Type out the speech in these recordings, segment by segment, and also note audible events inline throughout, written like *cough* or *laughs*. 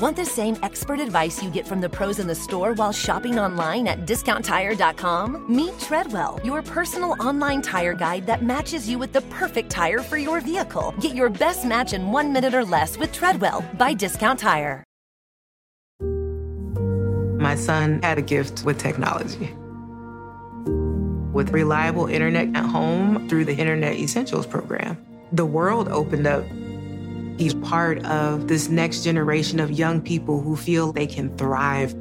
Want the same expert advice you get from the pros in the store while shopping online at discounttire.com? Meet Treadwell, your personal online tire guide that matches you with the perfect tire for your vehicle. Get your best match in one minute or less with Treadwell by Discount Tire. My son had a gift with technology. With reliable internet at home through the Internet Essentials program, the world opened up. He's part of this next generation of young people who feel they can thrive.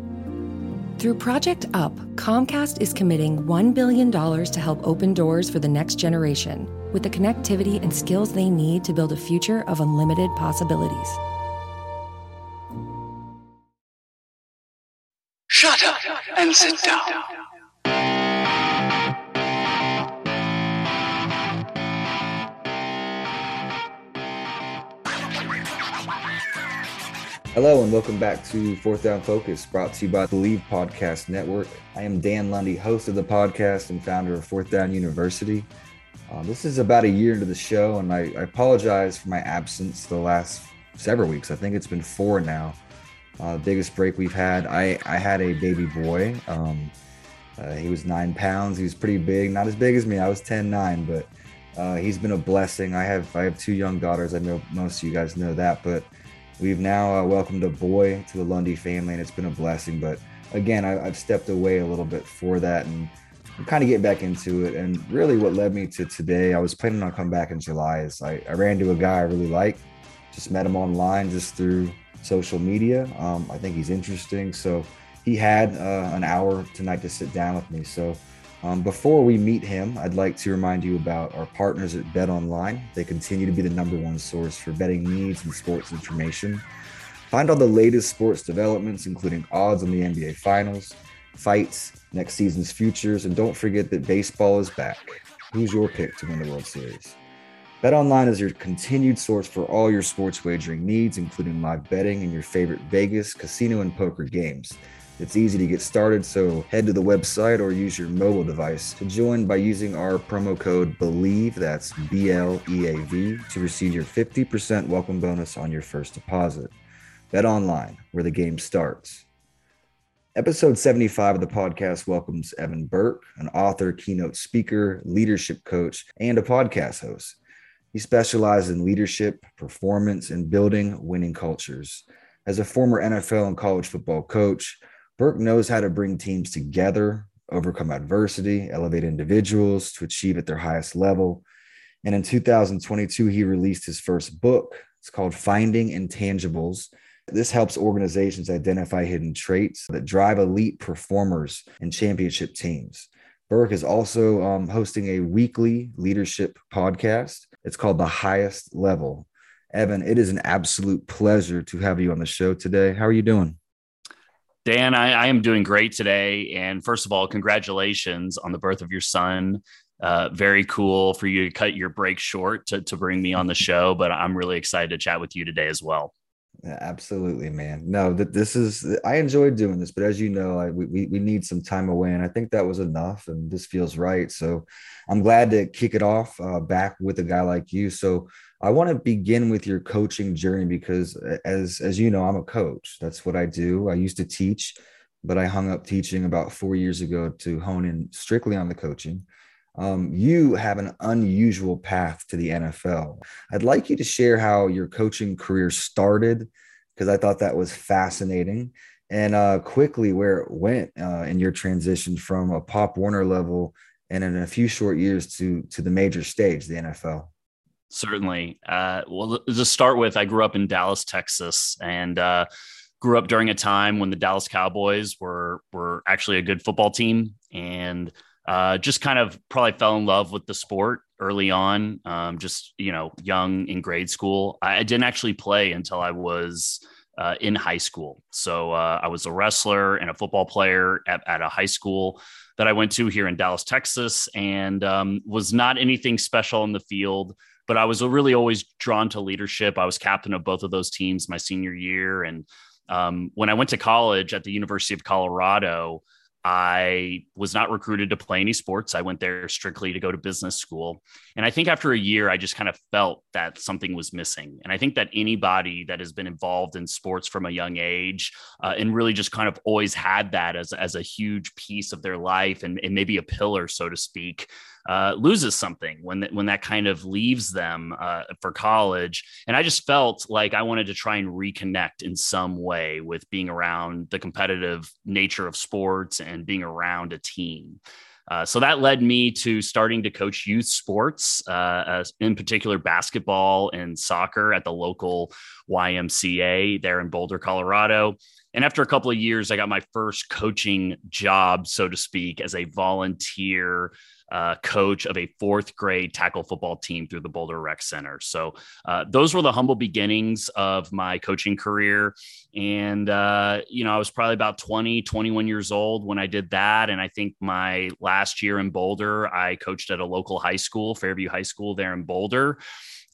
Through Project UP, Comcast is committing $1 billion to help open doors for the next generation with the connectivity and skills they need to build a future of unlimited possibilities. Shut up and sit down. Hello and welcome back to Fourth Down Focus, brought to you by the Bleav Podcast Network. I am Dan Lundy, host of the podcast and founder of Fourth Down University. Uh, this is about a year into the show, and I, I, apologize for my absence the last several weeks. I think it's been four now. Uh, biggest break we've had. I, I had a baby boy. Um, uh, he was nine pounds. He was pretty big, not as big as me. I was 10 9, but uh, he's been a blessing. I have I have two young daughters. I know most of you guys know that, but We've now uh, welcomed a boy to the Lundy family, and it's been a blessing. But again, I, have stepped away a little bit for that and kind of get back into it. And really, what led me to today, I was planning on coming back in July. Is I, I ran into a guy I really like, just met him online just through social media. Um, I think he's interesting, so he had uh, an hour tonight to sit down with me. So um, before we meet him, I'd like to remind you about our partners at Bet Online. They continue to be the number one source for betting needs and sports information. Find all the latest sports developments, including odds on the NBA Finals, fights, next season's futures, and don't forget that baseball is back. Who's your pick to win the World Series? Bet Online is your continued source for all your sports wagering needs, including live betting and your favorite Vegas, casino, and poker games. It's easy to get started, so head to the website or use your mobile device to join by using our promo code BLEAV, that's B L E A V, to receive your 50% welcome bonus on your first deposit. Bet online, where the game starts. Episode 75 of the podcast welcomes Evan Burke, an author, keynote speaker, leadership coach, and a podcast host. He specializes in leadership, performance, and building winning cultures. As a former NFL and college football coach, Burke knows how to bring teams together, overcome adversity, elevate individuals to achieve at their highest level. And in 2022, he released his first book. It's called Finding Intangibles. This helps organizations identify hidden traits that drive elite performers and championship teams. Burke is also um, hosting a weekly leadership podcast. It's called The Highest Level. Evan, it is an absolute pleasure to have you on the show today. How are you doing? Dan, I, I, am doing great today. And first of all, congratulations on the birth of your son. Uh, very cool for you to cut your break short to, to bring me on the show, but I'm really excited to chat with you today as well. Yeah, absolutely, man. No, that this is I enjoyed doing this, but as you know, I, we we need some time away, and I think that was enough, and this feels right. So, I'm glad to kick it off uh, back with a guy like you. So, I want to begin with your coaching journey because as as you know, I'm a coach. That's what I do. I used to teach, but I hung up teaching about 4 years ago to hone in strictly on the coaching. Um, you have an unusual path to the NFL. I'd like you to share how your coaching career started because I thought that was fascinating and uh, quickly where it went uh, in your transition from a Pop Warner level and in a few short years to to the major stage, the NFL. Certainly. Uh, well, to start with, I grew up in Dallas, Texas, and uh, grew up during a time when the Dallas Cowboys were were actually a good football team, and uh, just kind of probably fell in love with the sport early on. Um, just you know, young in grade school. I, didn't actually play until I was. Uh, in high school. So uh, I was a wrestler and a football player at, at, a high school that I went to here in Dallas, Texas, and um, was not anything special in the field but I was really always drawn to leadership. I was captain of both of those teams my senior year. And um, when I went to college at the University of Colorado, I was not recruited to play any sports. I went there strictly to go to business school. And I think after a year, I just kind of felt that something was missing. And I think that anybody that has been involved in sports from a young age uh, and really just kind of always had that as, as a huge piece of their life and, and maybe a pillar, so to speak, uh, loses something when that when that kind of leaves them uh, for college. And I just felt like I wanted to try and reconnect in some way with being around the competitive nature of sports and being around a team. Uh, so that led me to starting to coach youth sports, uh, in particular basketball and soccer at the local YMCA there in Boulder, Colorado. And after a couple of years, I got my first coaching job, so to speak, as a volunteer uh, coach of a fourth grade tackle football team through the Boulder Rec Center. So uh, those were the humble beginnings of my coaching career. And, uh, you know, I was probably about 20, 21 years old when I did that. And I think my last year in Boulder, I coached at a local high school, Fairview High School there in Boulder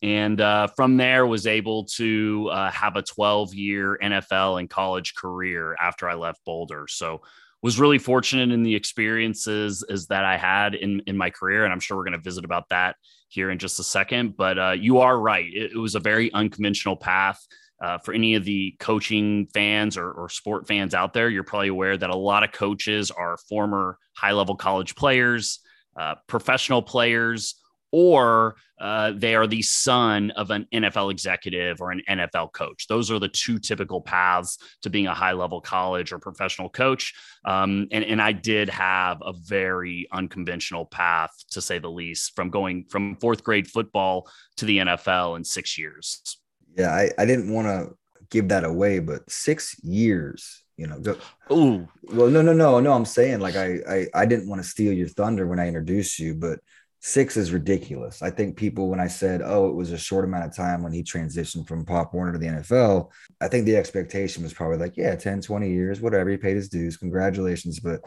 and uh, from there was able to uh, have a 12 year nfl and college career after i left boulder so was really fortunate in the experiences is that I had in in my career, and I'm sure we're going to visit about that here in just a second. But uh, you are right; it, it, was a very unconventional path. Uh, for any of the coaching fans or, or sport fans out there, you're probably aware that a lot of coaches are former high level college players, uh, professional players, or uh, they are the son of an NFL executive or an NFL coach. Those are the two typical paths to being a high level college or professional coach. Um, and, and I did have a very unconventional path, to say the least, from going from fourth grade football to the NFL in six years. Yeah, I, I didn't want to give that away, but six years you know go Ooh. well no no no no i'm saying like I, I i didn't want to steal your thunder when i introduced you but six is ridiculous. I think people, when I said, oh, it was a short amount of time when he transitioned from Pop Warner to the NFL, I think the expectation was probably like, yeah, 10, 20 years, whatever. He paid his dues. Congratulations. But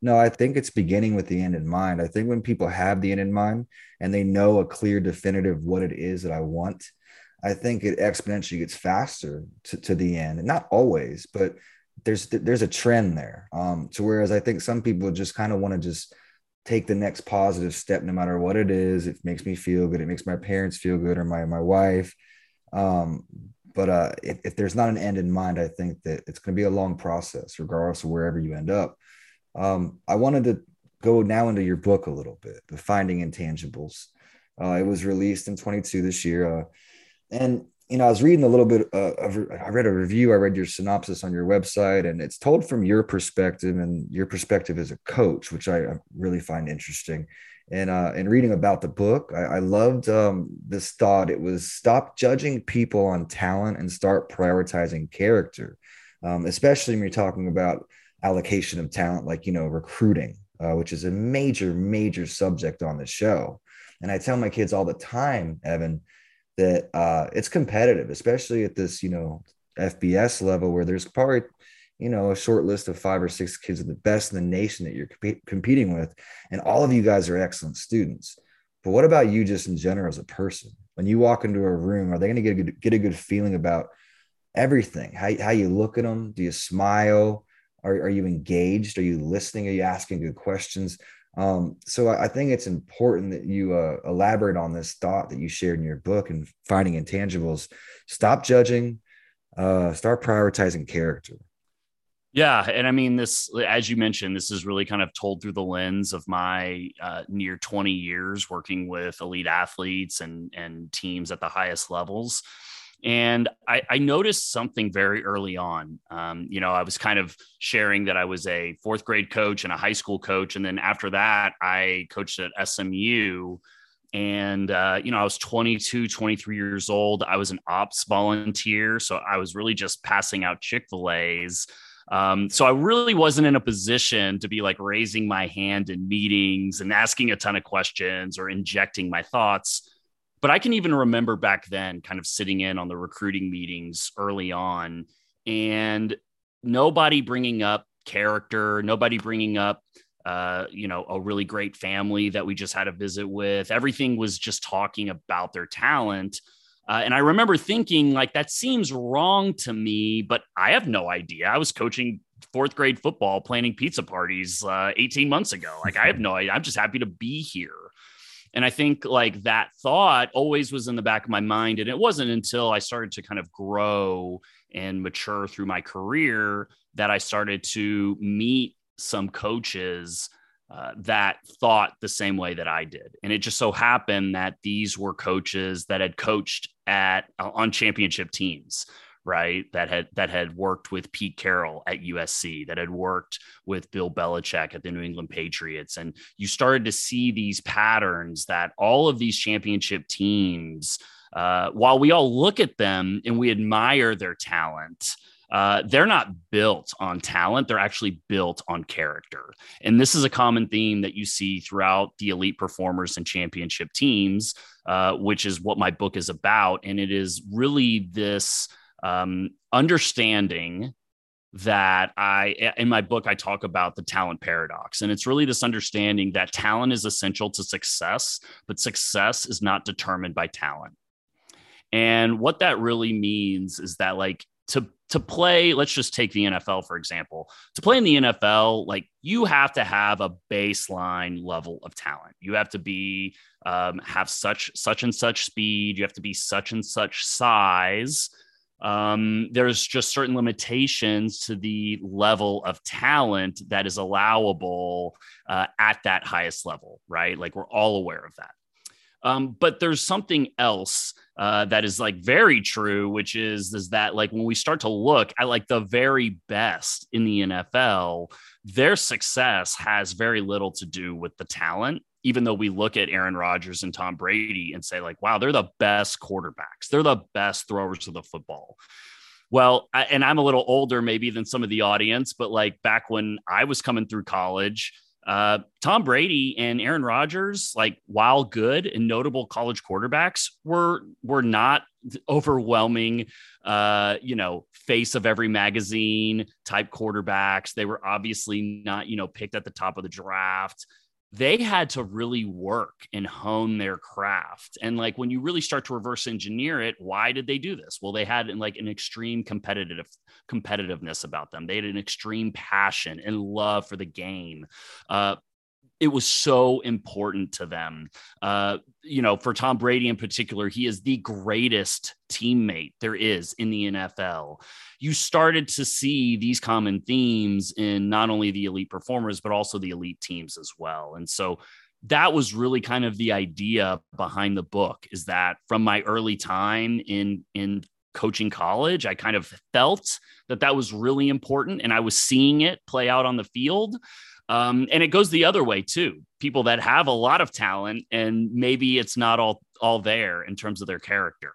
no, I think it's beginning with the end in mind. I think when people have the end in mind and they know a clear, definitive what it is that I want, I think it exponentially gets faster to, to the end. And not always, but there's there's a trend there. Um, to whereas I think some people just kind of want to just take the next positive step no matter what it is. It makes me feel good. It makes my parents feel good or my my wife. Um, but uh, if, if, there's not an end in mind i think that it's going to be a long process regardless of wherever you end up. Um, i wanted to go now into your book a little bit the finding intangibles. Uh, it was released in 22 this year uh, and you know, I was reading a little bit uh, of, I read a review, I read your synopsis on your website, and it's told from your perspective and your perspective as a coach, which I really find interesting. And uh, in reading about the book, I, I loved um, this thought. It was stop judging people on talent and start prioritizing character, um, especially when you're talking about allocation of talent, like you know, recruiting, uh, which is a major, major subject on the show. And I tell my kids all the time, Evan that uh, it's competitive, especially at this, you know, FBS level where there's probably, you know, a short list of five or six kids of the best in the nation that you're comp- competing with. And all of you guys are excellent students. But what about you just in general as a person? When you walk into a room, are they going to get a good, get a good feeling about everything? How, how you look at them? Do you smile? Are, are you engaged? Are you listening? Are you asking good questions? Um, so I think it's important that you uh, elaborate on this thought that you shared in your book and finding intangibles. Stop judging, uh, start prioritizing character. Yeah, and I mean this, as you mentioned, this is really kind of told through the lens of my uh, near 20 years working with elite athletes and and teams at the highest levels. And I, I, noticed something very early on. Um, you know, I was kind of sharing that I was a fourth grade coach and a high school coach. And then after that, I coached at SMU. And, uh, you know, I was 22, 23 years old. I was an ops volunteer. So I was really just passing out Chick fil A's. Um, so I really wasn't in a position to be like raising my hand in meetings and asking a ton of questions or injecting my thoughts but I can even remember back then kind of sitting in on the recruiting meetings early on and nobody bringing up character, nobody bringing up uh, you know, a really great family that we just had a visit with. Everything was just talking about their talent. Uh, and I remember thinking, like, that seems wrong to me, but I have no idea. I was coaching fourth grade football planning pizza parties uh, 18 months ago. Like I have no idea. I'm just happy to be here. And I think like that thought always was in the back of my mind. And it wasn't until I started to kind of grow and mature through my career that I started to meet some coaches uh, that thought the same way that I did. And it just so happened that these were coaches that had coached at uh, on championship teams, right? That had that had worked with Pete Carroll at USC, that had worked with Bill Belichick at the New England Patriots, and you started to see these patterns that all of these championship teams. Uh, while we all look at them and we admire their talent, uh, they're not built on talent. They're actually built on character. And this is a common theme that you see throughout the elite performers and championship teams, uh, which is what my book is about. And it is really this um, understanding that I, in my book, I talk about the talent paradox. And it's really this understanding that talent is essential to success, but success is not determined by talent. And what that really means is that, like, to to play, let's just take the NFL for example. To play in the NFL, like you have to have a baseline level of talent. You have to be um, have such such and such speed. You have to be such and such size. Um, there's just certain limitations to the level of talent that is allowable uh, at that highest level, right? Like we're all aware of that. Um, but there's something else uh, that is like very true, which is is that like when we start to look at like the very best in the NFL, their success has very little to do with the talent. Even though we look at Aaron Rodgers and Tom Brady and say like, wow, they're the best quarterbacks, they're the best throwers of the football. Well, I, and I'm a little older maybe than some of the audience, but like back when I was coming through college, uh, Tom Brady and Aaron Rodgers, like while good and notable college quarterbacks, were were not overwhelming, uh, you know, face of every magazine type quarterbacks. They were obviously not, you know, picked at the top of the draft they had to really work and hone their craft. And like when you really start to reverse engineer it, why did they do this? Well, they had like an extreme competitive competitiveness about them. They had an extreme passion and love for the game. Uh, it was so important to them. Uh, you know, for Tom Brady in particular, he is the greatest teammate there is in the NFL. You started to see these common themes in not only the elite performers, but also the elite teams as well. And so that was really kind of the idea behind the book is that from my early time in in coaching college i kind of felt that that was really important and i was seeing it play out on the field um, and it goes the other way too. People that have a lot of talent and maybe it's not all all there in terms of their character.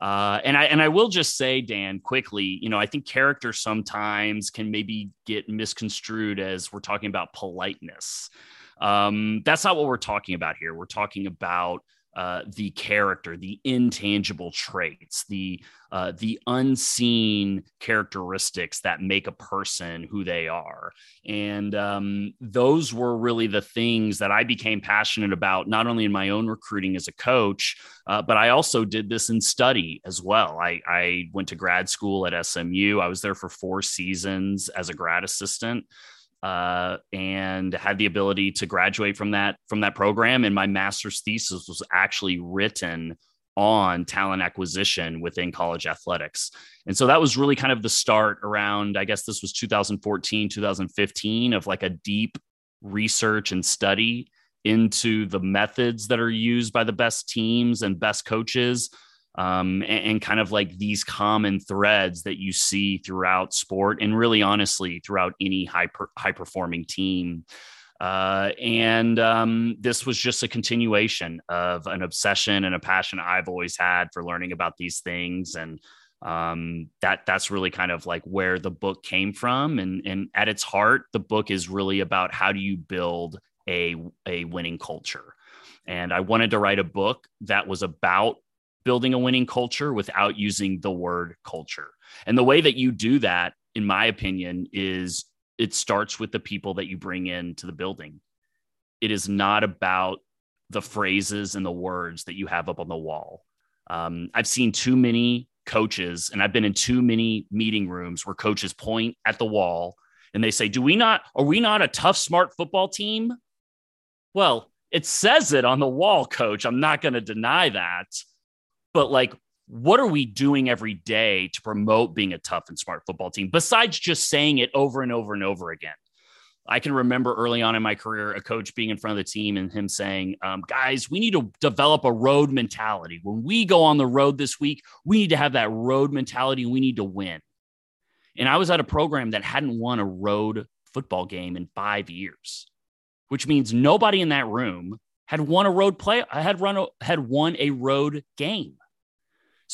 Uh, and I and I will just say, Dan, quickly, you know, I think character sometimes can maybe get misconstrued as we're talking about politeness. Um, that's not what we're talking about here. We're talking about uh, the character, the intangible traits, the uh, the unseen characteristics that make a person who they are, and um, those were really the things that I became passionate about, not only in my own recruiting as a coach, uh, but I also did this in study as well. I, I went to grad school at SMU. I was there for four seasons as a grad assistant uh, and had the ability to graduate from that from that program. And my master's thesis was actually written on talent acquisition within college athletics. And so that was really kind of the start around, I guess this was 2014, 2015 of like a deep research and study into the methods that are used by the best teams and best coaches um, and, and, kind of like these common threads that you see throughout sport and really honestly throughout any high per, high performing team. Uh, and um, this was just a continuation of an obsession and a passion I've always had for learning about these things. And um, that that's really kind of like where the book came from. And, and at its heart, the book is really about how do you build a, a winning culture. And I wanted to write a book that was about building a winning culture without using the word culture. And the way that you do that, in my opinion, is it starts with the people that you bring into the building. It is not about the phrases and the words that you have up on the wall. Um, I've seen too many coaches, and I've been in too many meeting rooms where coaches point at the wall and they say, Do we not, are we not a tough, smart football team? Well, it says it on the wall, coach. I'm not going to deny that. But like, what are we doing every day to promote being a tough and smart football team besides just saying it over and over and over again? I can remember early on in my career, a coach being in front of the team and him saying, um, guys, we need to develop a road mentality. When we go on the road this week, we need to have that road mentality we need to win. And I was at a program that hadn't won a road football game in five years, which means nobody in that room had won a road play, I had run, a, had won a road game.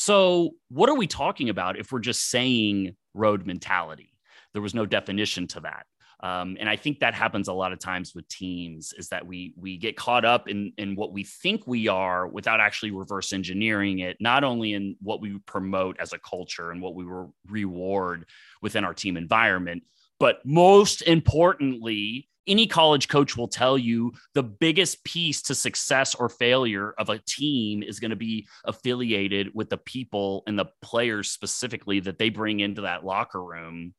So, what are we talking about if we're just saying road mentality? There was no definition to that. Um, and I think that happens a lot of times with teams is that we we get caught up in in what we think we are without actually reverse engineering it, not only in what we promote as a culture and what we re- reward within our team environment, but most importantly, any college coach will tell you the biggest piece to success or failure of a team is going to be affiliated with the people and the players specifically that they bring into that locker room.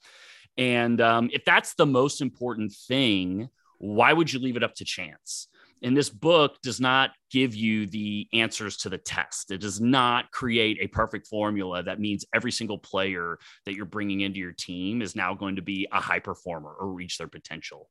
And um, if that's the most important thing, why would you leave it up to chance? And this book does not give you the answers to the test. It does not create a perfect formula that means every single player that you're bringing into your team is now going to be a high performer or reach their potential.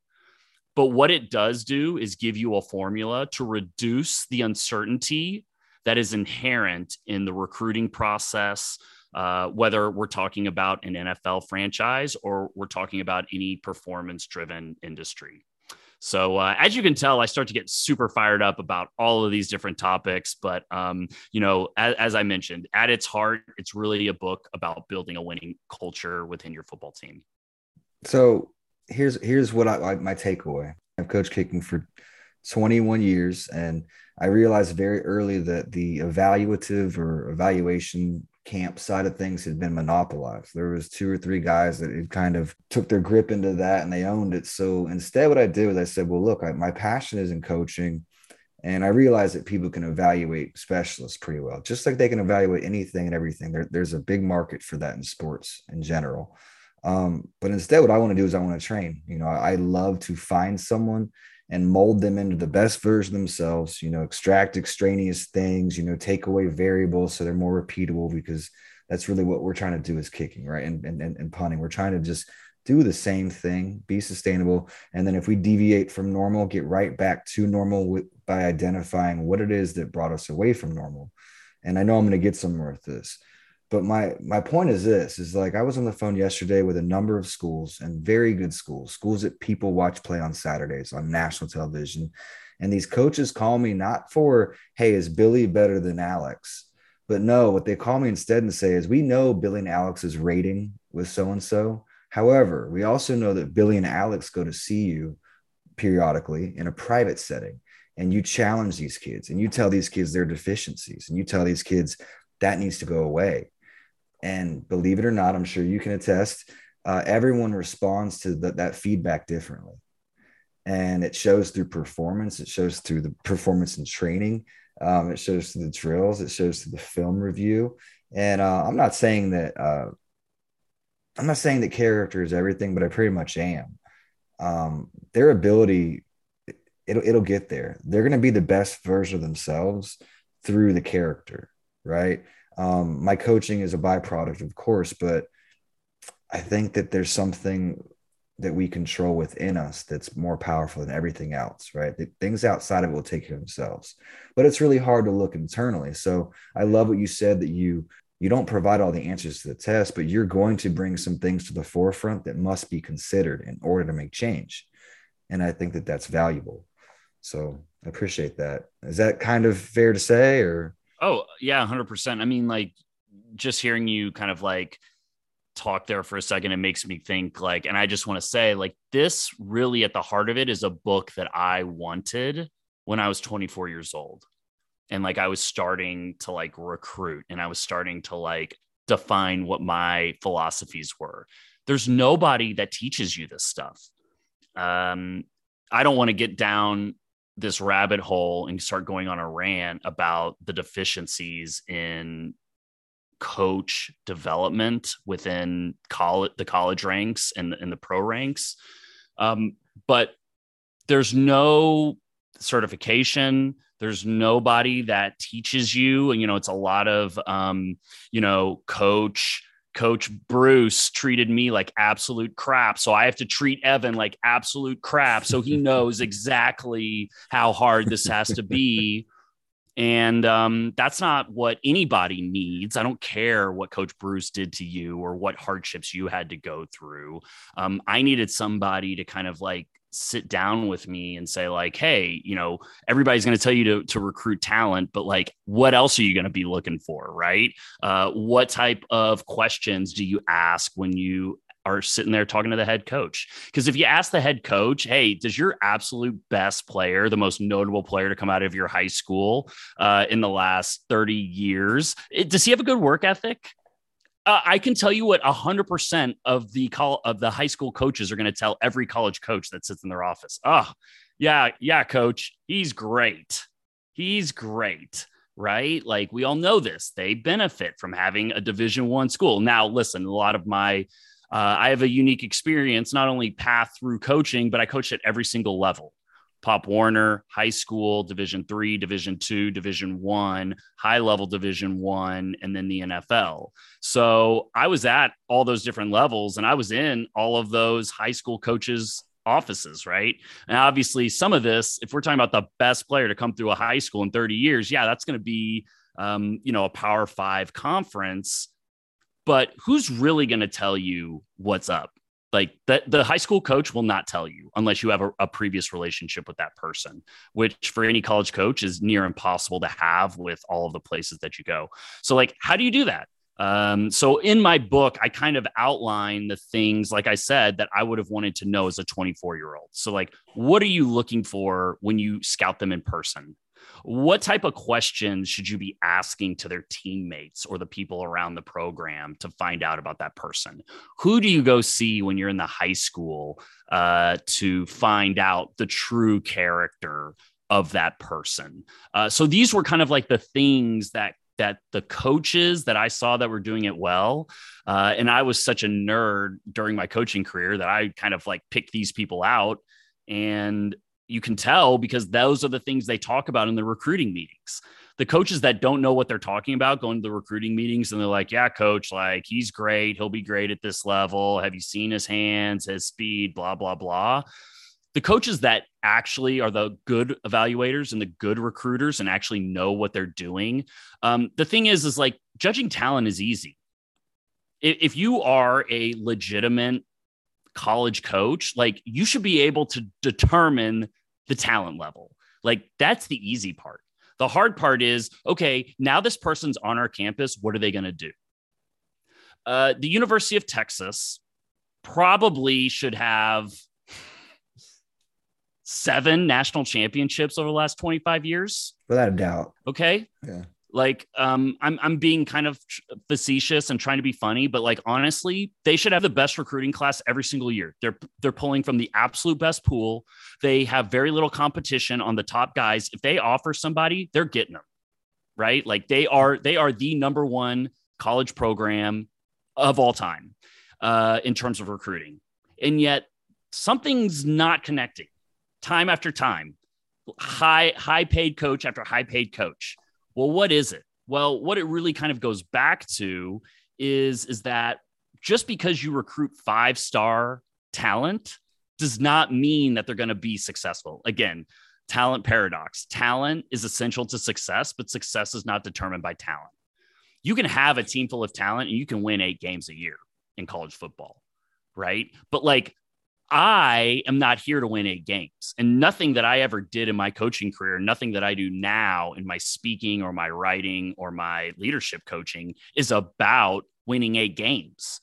But what it does do is give you a formula to reduce the uncertainty that is inherent in the recruiting process, uh, whether we're talking about an NFL franchise or we're talking about any performance driven industry. So, uh, as you can tell, I start to get super fired up about all of these different topics. But, um, you know, as, as, I mentioned, at its heart, it's really a book about building a winning culture within your football team. So, here's here's what I like my takeaway. I've coached kicking for 21 years, and I realized very early that the evaluative or evaluation camp side of things had been monopolized. There was two or three guys that had kind of took their grip into that and they owned it. So instead, what I did was I said, well, look, I, my passion is in coaching. And I realized that people can evaluate specialists pretty well, just like they can evaluate anything and everything. There, there's a big market for that in sports in general. Um, but instead, what I want to do is I want to train. You know, I, I love to find someone and mold them into the best version themselves, you know, extract extraneous things, you know, take away variables so they're more repeatable because that's really what we're trying to do is kicking, right? And, and, and punting. We're trying to just do the same thing, be sustainable. And then if we deviate from normal, get right back to normal with, by identifying what it is that brought us away from normal. And I know I'm going to get somewhere with this. But my my point is this is like I was on the phone yesterday with a number of schools and very good schools, schools that people watch play on Saturdays on national television. And these coaches call me not for, hey, is Billy better than Alex? But no, what they call me instead and say is, we know Billy and Alex's rating with so and so. However, we also know that Billy and Alex go to see you periodically in a private setting and you challenge these kids and you tell these kids their deficiencies and you tell these kids that needs to go away and believe it or not, I'm sure you can attest, uh, everyone responds to the, that feedback differently. And it shows through performance, it shows through the performance and training, um, it shows through the drills, it shows through the film review. And uh, I'm not saying that uh, I'm not saying that character is everything, but I pretty much am. Um, their ability, it'll it'll get there. They're going to be the best version of themselves through the character, right? Um, my coaching is a byproduct, of course, but I think that there's something that we control within us that's more powerful than everything else, right? The things outside of it will take care of themselves. But it's really hard to look internally. So I love what you said that you you don't provide all the answers to the test, but you're going to bring some things to the forefront that must be considered in order to make change. And I think that that's valuable. So I appreciate that. Is that kind of fair to say or Oh, yeah, 100%. I mean, like, just hearing you kind of like talk there for a second, it makes me think like, and I just want to say, like, this really at the heart of it is a book that I wanted when I was 24 years old. And like, I was starting to like recruit and I was starting to like define what my philosophies were. There's nobody that teaches you this stuff. Um, I don't want to get down this rabbit hole and start going on a rant about the deficiencies in coach development within college, the college ranks and, and the pro ranks. Um, but there's no certification. There's nobody that teaches you. And, you know, it's a lot of, um, you know, coach, Coach Bruce treated me like absolute crap. So I have to treat Evan like absolute crap. So he *laughs* knows exactly how hard this has to be. And um, that's not what anybody needs. I don't care what Coach Bruce did to you or what hardships you had to go through. Um, I needed somebody to kind of like sit down with me and say like hey you know everybody's going to tell you to, to recruit talent but like what else are you going to be looking for? Right? Uh, what type of questions do you ask when you are sitting there talking to the head coach? Because if you ask the head coach hey does your absolute best player the most notable player to come out of your high school uh, in the last 30 years it, does he have a good work ethic uh, I can tell you what a 100% of the call of the high school coaches are going to tell every college coach that sits in their office. Oh, yeah, yeah, coach, he's great. He's great, right? Like we all know this. They benefit from having a Division 1 school. Now, listen, a lot of my uh, I have a unique experience, not only path through coaching, but I coach at every single level. Pop Warner, high school, Division three, Division two, Division one, high level Division one, and then the NFL. So I was at all those different levels, and I was in all of those high school coaches' offices, right? And obviously, some of this, if we're talking about the best player to come through a high school in 30 years, yeah, that's going to be, um, you know, a Power Five conference. But who's really going to tell you what's up? Like that the high school coach will not tell you unless you have a, a, previous relationship with that person which for any college coach is near impossible to have with all of the places that you go. So like how do you do that? Um, so in my book i kind of outline the things like i said that i would have wanted to know as a 24 year old so like what are you looking for when you scout them in person what type of questions should you be asking to their teammates or the people around the program to find out about that person? Who do you go see when you're in the high school uh, to find out the true character of that person? Uh, so these were kind of like the things that that the coaches that I saw that were doing it well, uh, and I was such a nerd during my coaching career that I kind of like picked these people out and you can tell because those are the things they talk about in the recruiting meetings. The coaches that don't know what they're talking about going to the recruiting meetings and they're like, yeah, coach, like he's great. He'll be great at this level. Have you seen his hands, his speed, blah, blah, blah. The coaches that actually are the good evaluators and the good recruiters and actually know what they're doing. Um, the thing is, is like judging talent is easy. If you are a legitimate college coach, like you should be able to determine the talent level. Like that's the easy part. The hard part is okay, now this person's on our campus. What are they going to do? Uh, the University of Texas probably should have seven national championships over the last 25 years. Without a doubt. Okay. Yeah like um i'm i'm being kind of facetious and trying to be funny but like honestly they should have the best recruiting class every single year. They're they're pulling from the absolute best pool. They have very little competition on the top guys. If they offer somebody they're getting them right? Like they are they are the number one college program of all time uh in terms of recruiting. And yet something's not connecting time after time. High high paid coach after high paid coach well, what is it? Well, what it really kind of goes back to is is that just because you recruit five star talent does not mean that they're going to be successful. Again, talent paradox. Talent is essential to success, but success is not determined by talent. You can have a team full of talent and you can win eight games a year in college football, right? But like I am not here to win eight games. And nothing that I ever did in my coaching career, nothing that I do now in my speaking or my writing or my leadership coaching is about winning eight games.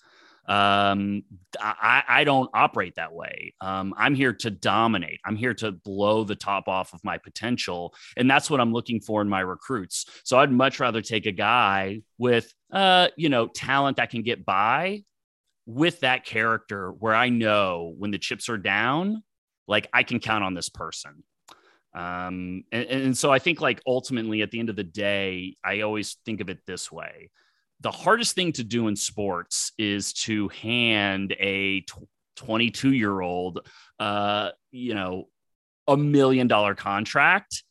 Um, I, I don't operate that way. Um, I'm here to dominate. I'm here to blow the top off of my potential. And that's what I'm looking for in my recruits. So I'd much rather take a guy with, uh, you know, talent that can get by with that character where I know when the chips are down, like I can count on this person. Um, and, and so I think like ultimately at the end of the day, I always think of it this way. the hardest thing to do in sports is to hand a 22 year old, uh, you know, a million dollar contract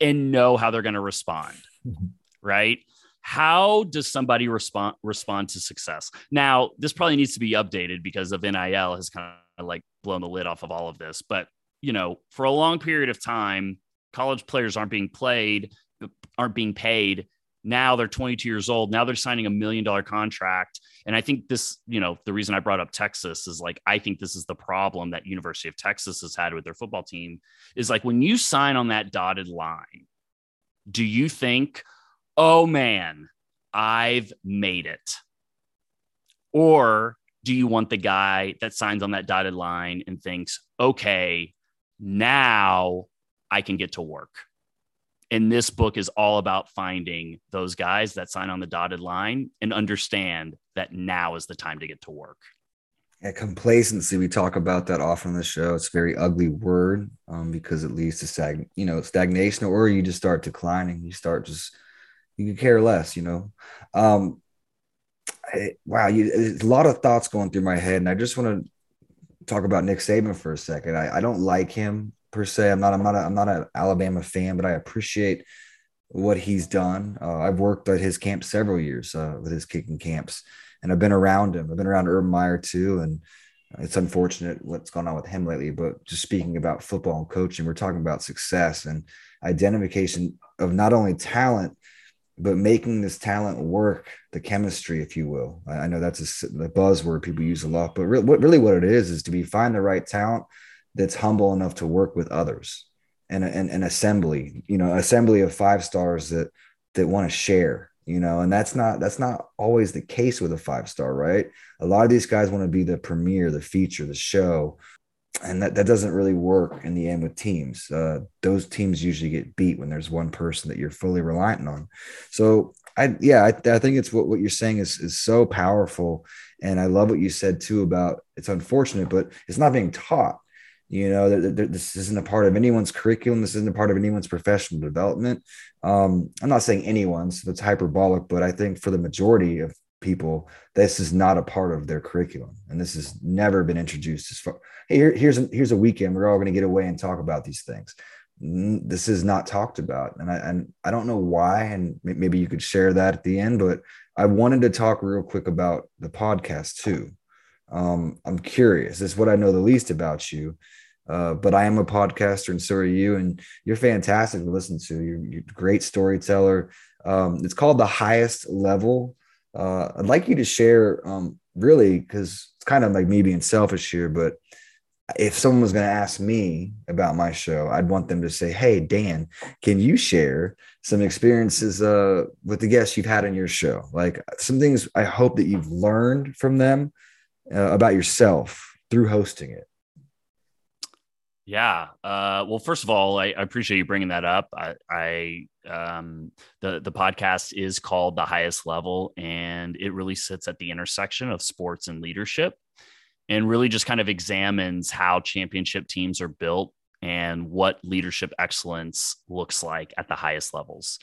and know how they're going to respond. *laughs* right. How does somebody respond respond to success? Now, this probably needs to be updated because of NIL has kind of like blown the lid off of all of this. But you know, for a long period of time, college players aren't being played, uh, aren't being paid. Now they're 22 years old. Now they're signing a million dollar contract. And I think this, you know, the reason I brought up Texas is like, I think this is the problem that University of Texas has had with their football team is like when you sign on that dotted line, do you think, oh man, I've made it? Or do you want the guy that signs on that dotted line and thinks, okay, now I can get to work? And this book is all about finding those guys that sign on the dotted line and understand that now is the time to get to work. Yeah, complacency. We talk about that often on the show. It's a very ugly word um, because it leads to stag, you know, stagnation, or you just start declining. You start just you can care less, you know. Um, wow, you, a lot of thoughts going through my head, and I just want to talk about Nick Saban for a second. I, I don't like him per se. I'm not. I'm not. A, I'm not an Alabama fan, but I appreciate what he's done. Uh, I've worked at his camp several years uh, with his kicking camps, and I've been around him. I've been around Urban Meyer too, and it's unfortunate what's going on with him lately. But just speaking about football and coaching, we're talking about success and identification of not only talent but making this talent work, the chemistry, if you will. I, know that's a, the buzzword people use a lot, but re- what, really what it is is to be find the right talent that's humble enough to work with others and an assembly, you know, assembly of five stars that that want to share, you know, and that's not that's not always the case with a five star, right? A lot of these guys want to be the premiere, the feature, the show, and that, that doesn't really work in the end with teams. Uh, those teams usually get beat when there's one person that you're fully reliant on. So I, yeah, I, I think it's what, what you're saying is, is so powerful. And I love what you said too about it's unfortunate, but it's not being taught. You know, this isn't a part of anyone's curriculum. This isn't a part of anyone's professional development. Um, I'm not saying anyone's, that's hyperbolic, but I think for the majority of people this is not a part of their curriculum and this has never been introduced as far hey here, here's a, here's a weekend we're all going to get away and talk about these things this is not talked about and I, and I don't know why and maybe you could share that at the end but i wanted to talk real quick about the podcast too um, i'm curious this is what i know the least about you uh, but I am a podcaster, and so are you. And you're fantastic to listen to. You're, you're a great storyteller. Um, it's called the highest level uh, I'd like you to share, um, really, because it's kind of like me being selfish here, but if someone was going to ask me about my show, I'd want them to say, Hey, Dan, can you share some experiences uh, with the guests you've had on your show? Like some things I hope that you've learned from them uh, about yourself through hosting it. Yeah. Uh, well, first of all, I, I, appreciate you bringing that up. I, I um, the the podcast is called The Highest Level, and it really sits at the intersection of sports and leadership, and really just kind of examines how championship teams are built and what leadership excellence looks like at the highest levels.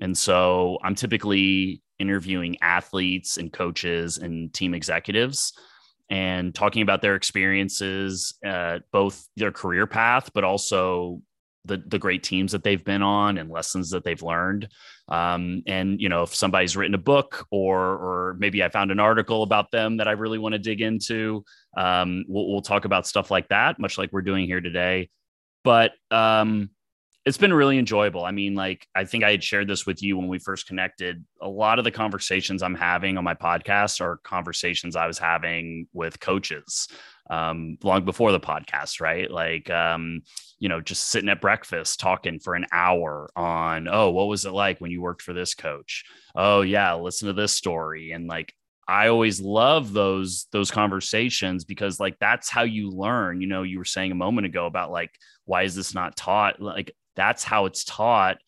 And so, I'm typically interviewing athletes and coaches and team executives and talking about their experiences, uh, both their career path, but also the the great teams that they've been on and lessons that they've learned. Um, and you know, if somebody's written a book or or maybe I found an article about them that I really want to dig into, um, we'll, we'll talk about stuff like that, much like we're doing here today. But um, it's been really enjoyable. I mean, like I think I had shared this with you when we first connected. A lot of the conversations I'm having on my podcast are conversations I was having with coaches um, long before the podcast, right? Like, um, you know, just sitting at breakfast talking for an hour on, oh, what was it like when you worked for this coach? Oh, yeah, listen to this story. And like, I always love those those conversations because like that's how you learn. You know, you were saying a moment ago about like why is this not taught? Like that's how it's taught.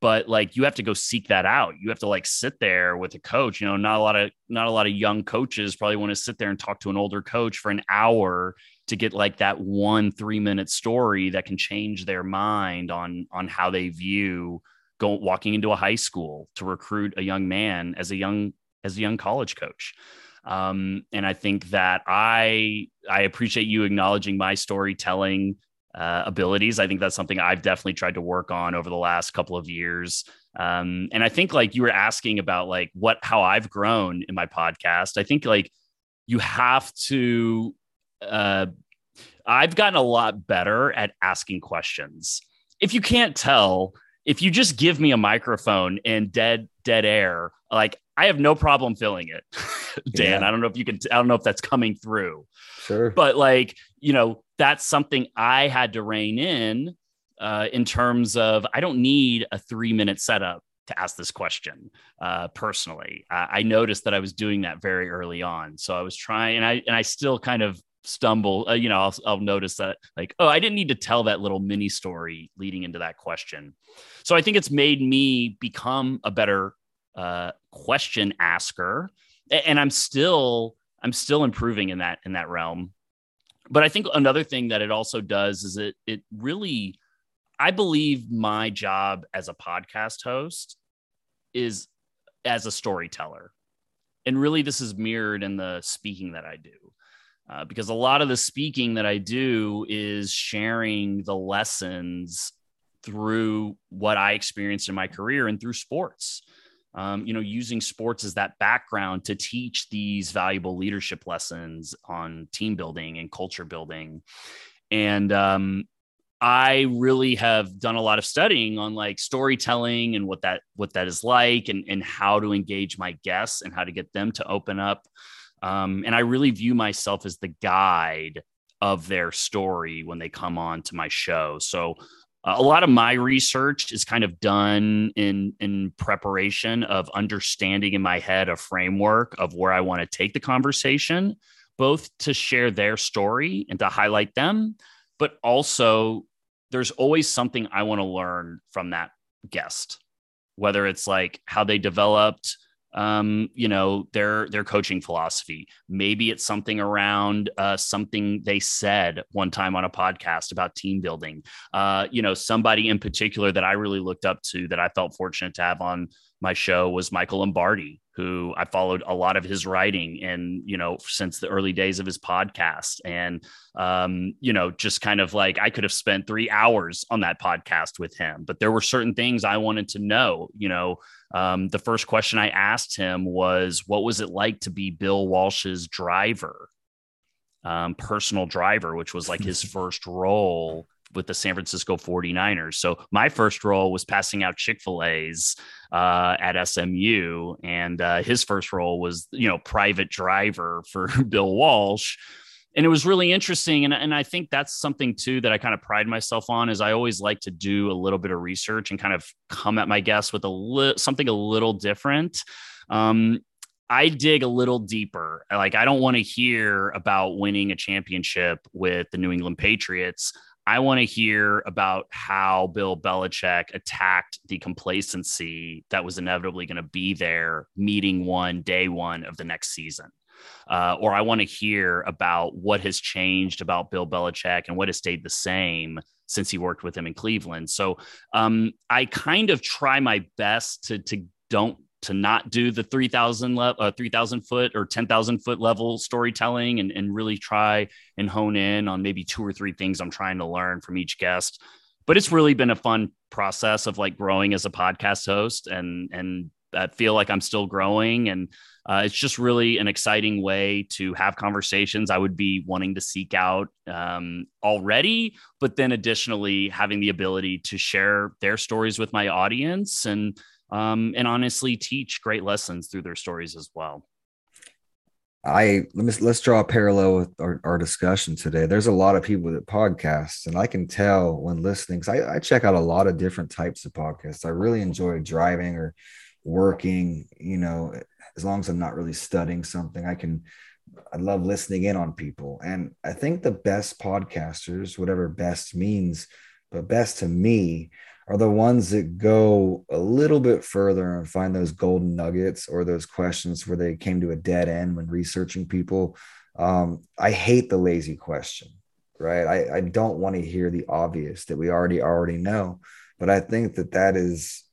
But like you have to go seek that out. You have to like sit there with a coach. You know not a lot of not a lot of young coaches probably want to sit there and talk to an older coach for an hour to get like that one 3 minute story that can change their mind on on how they view going walking into a high school to recruit a young man as a young as a young college coach. Um, and I think that I I appreciate you acknowledging my storytelling uh, abilities. I think that's something I've definitely tried to work on over the last couple of years. Um, and I think like you were asking about like what how I've grown in my podcast. I think like you have to. Uh, I've gotten a lot better at asking questions. If you can't tell, if you just give me a microphone and dead dead air, like I have no problem filling it. *laughs* Dan, yeah. I don't know if you can I don't know if that's coming through. Sure. But like, you know, that's something I had to rein in uh, in terms of I don't need a 3-minute setup to ask this question uh, personally. I, I noticed that I was doing that very early on. So I was trying and I and I still kind of stumble uh, you know I'll, I'll notice that like oh i didn't need to tell that little mini story leading into that question so i think it's made me become a better uh, question asker and i'm still i'm still improving in that in that realm but i think another thing that it also does is it it really i believe my job as a podcast host is as a storyteller and really this is mirrored in the speaking that i do uh, because a lot of the speaking that I do is sharing the lessons through what I experienced in my career and through sports. Um, you know, using sports as that background to teach these valuable leadership lessons on team building and culture building. And um, I really have done a lot of studying on like storytelling and what that what that is like and, and how to engage my guests and how to get them to open up um, and I really view myself as the guide of their story when they come on to my show. So uh, a lot of my research is kind of done in in preparation of understanding in my head a framework of where I want to take the conversation, both to share their story and to highlight them, but also there's always something I want to learn from that guest, whether it's like how they developed um, you know, their their coaching philosophy. Maybe it's something around uh, something they said one time on a podcast about team building. Uh, you know, somebody in particular that I really looked up to that I felt fortunate to have on my show was Michael Lombardi, who I followed a lot of his writing and, you know, since the early days of his podcast. And, um, you know, just kind of like I could have spent three hours on that podcast with him, but there were certain things I wanted to know. You know, um, the first question I asked him was, What was it like to be Bill Walsh's driver? Um, personal driver, which was like his *laughs* first role with the San Francisco 49ers. So my first role was passing out Chick-fil-A's uh, at SMU. And uh, his first role was, you know, private driver for *laughs* Bill Walsh. And it was really interesting. And, and I think that's something too that I kind of pride myself on is I always like to do a little bit of research and kind of come at my guests with a li- something a little different. Um, I dig a little deeper. Like, I don't want to hear about winning a championship with the New England Patriots. I want to hear about how Bill Belichick attacked the complacency that was inevitably going to be there meeting one, day one of the next season. Uh, or I want to hear about what has changed about Bill Belichick and what has stayed the same since he worked with him in Cleveland. So um, I kind of try my best to to don't to not do the 3000 le- uh, 3000 foot or 10,000 foot level storytelling and, and really try and hone in on maybe two or three things I'm trying to learn from each guest. But it's really been a fun process of like growing as a podcast host and, and I feel like I'm still growing and uh, it's just really an exciting way to have conversations I would be wanting to seek out um, already, but then additionally having the ability to share their stories with my audience and um, and honestly teach great lessons through their stories as well. I let me let's draw a parallel with our, our discussion today. There's a lot of people that podcasts, and I can tell when listening because I, I check out a lot of different types of podcasts. I really enjoy driving or working, you know, as long as I'm not really studying something, I can I love listening in on people. And I think the best podcasters, whatever best means, but best to me are the ones that go a little bit further and find those golden nuggets or those questions where they came to a dead end when researching people. Um, I hate the lazy question, right? I, I don't want to hear the obvious that we already already know, but I think that that is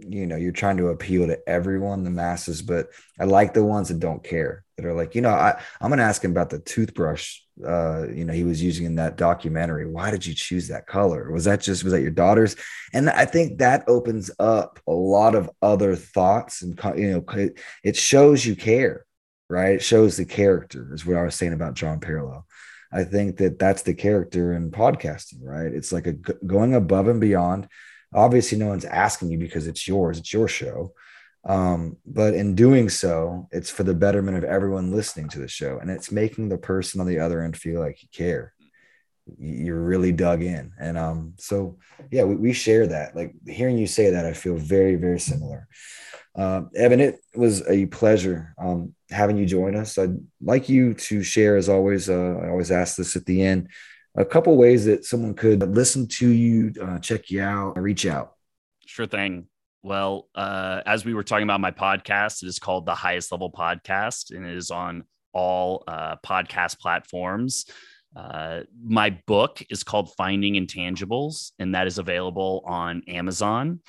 you know you're trying to appeal to everyone the masses but i like the ones that don't care that are like you know i i'm gonna ask him about the toothbrush uh you know he was using in that documentary. Why did you choose that color? Was that just was that your daughter's? And i think that opens up a lot of other thoughts and you know it, it shows you care right? It shows the character is what i was saying about john parallel i think that that's the character in podcasting right? It's like a going above and beyond. Obviously no one's asking you because it's yours it's your show um, but in doing so it's for the betterment of everyone listening to the show and it's making the person on the other end feel like you care you're really dug in and um so yeah we, we share that like hearing you say that i feel very very similar uh, evan it was a pleasure um having you join us i'd like you to share as always uh, i always ask this at the end a couple ways that someone could listen to you, uh, check you out, reach out. Sure thing. Well, uh, as we were talking about my podcast, it is called the Highest Level Podcast, and it is on all uh, podcast platforms. Uh, my book is called Finding Intangibles, and that is available on Amazon.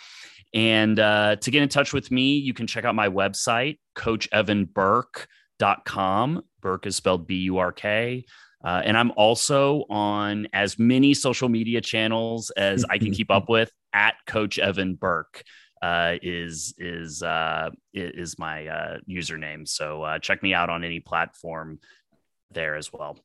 And uh, to get in touch with me, you can check out my website, coachevanburk.com. Burk is spelled B U R K. Uh, and I'm also on as many social media channels as I can keep up *laughs* with. At Coach Evan Burk uh, is is uh, is my uh, username. So uh, check me out on any platform there as well.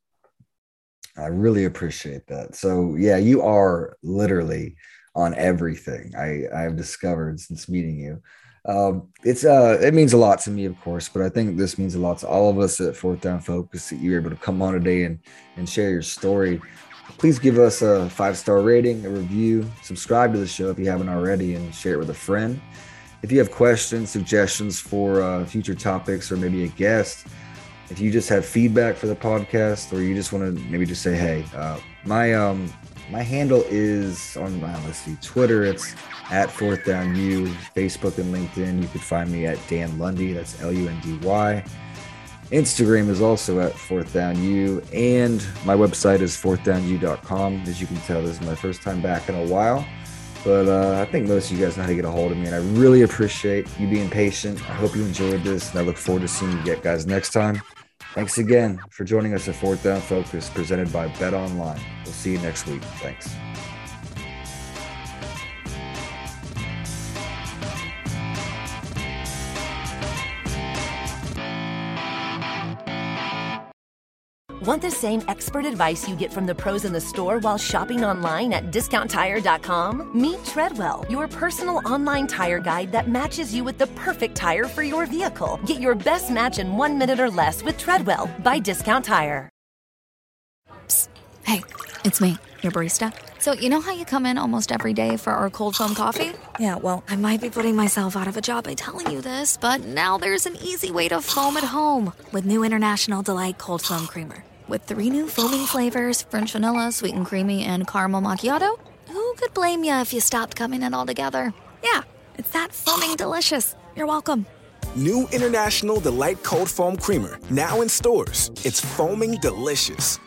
I really appreciate that. So yeah, you are literally on everything I I've discovered since meeting you um, it's uh it means a lot to me of course but i think this means a lot to all of us at fourth down focus that you're able to come on today and and share your story please give us a five star rating a review subscribe to the show if you haven't already and share it with a friend if you have questions suggestions for uh, future topics or maybe a guest if you just have feedback for the podcast or you just want to maybe just say hey uh, my um my handle is on my let's see twitter it's at Fourth Down U, Facebook and LinkedIn. You could find me at Dan Lundy. That's L U N D Y. Instagram is also at Fourth Down U, and my website is fourthdownu.com. As you can tell, this is my first time back in a while, but uh, I think most of you guys know how to get a hold of me, and I really appreciate you being patient. I hope you enjoyed this, and I look forward to seeing you guys next time. Thanks again for joining us at Fourth Down Focus, presented by BetOnline. We'll see you next week. Thanks. Want the same expert advice you get from the pros in the store while shopping online at discounttire.com? Meet Treadwell, your personal online tire guide that matches you with the perfect tire for your vehicle. Get your best match in one minute or less with Treadwell by Discount Tire. Psst. Hey, it's me, your barista. So, you know how you come in almost every day for our cold foam coffee? Yeah, well, I might be putting myself out of a job by telling you this, but now there's an easy way to foam at home with new International Delight Cold Foam Creamer. With three new foaming flavors French vanilla, sweet and creamy, and caramel macchiato, who could blame you if you stopped coming in altogether? Yeah, it's that foaming delicious. You're welcome. New International Delight Cold Foam Creamer, now in stores. It's foaming delicious.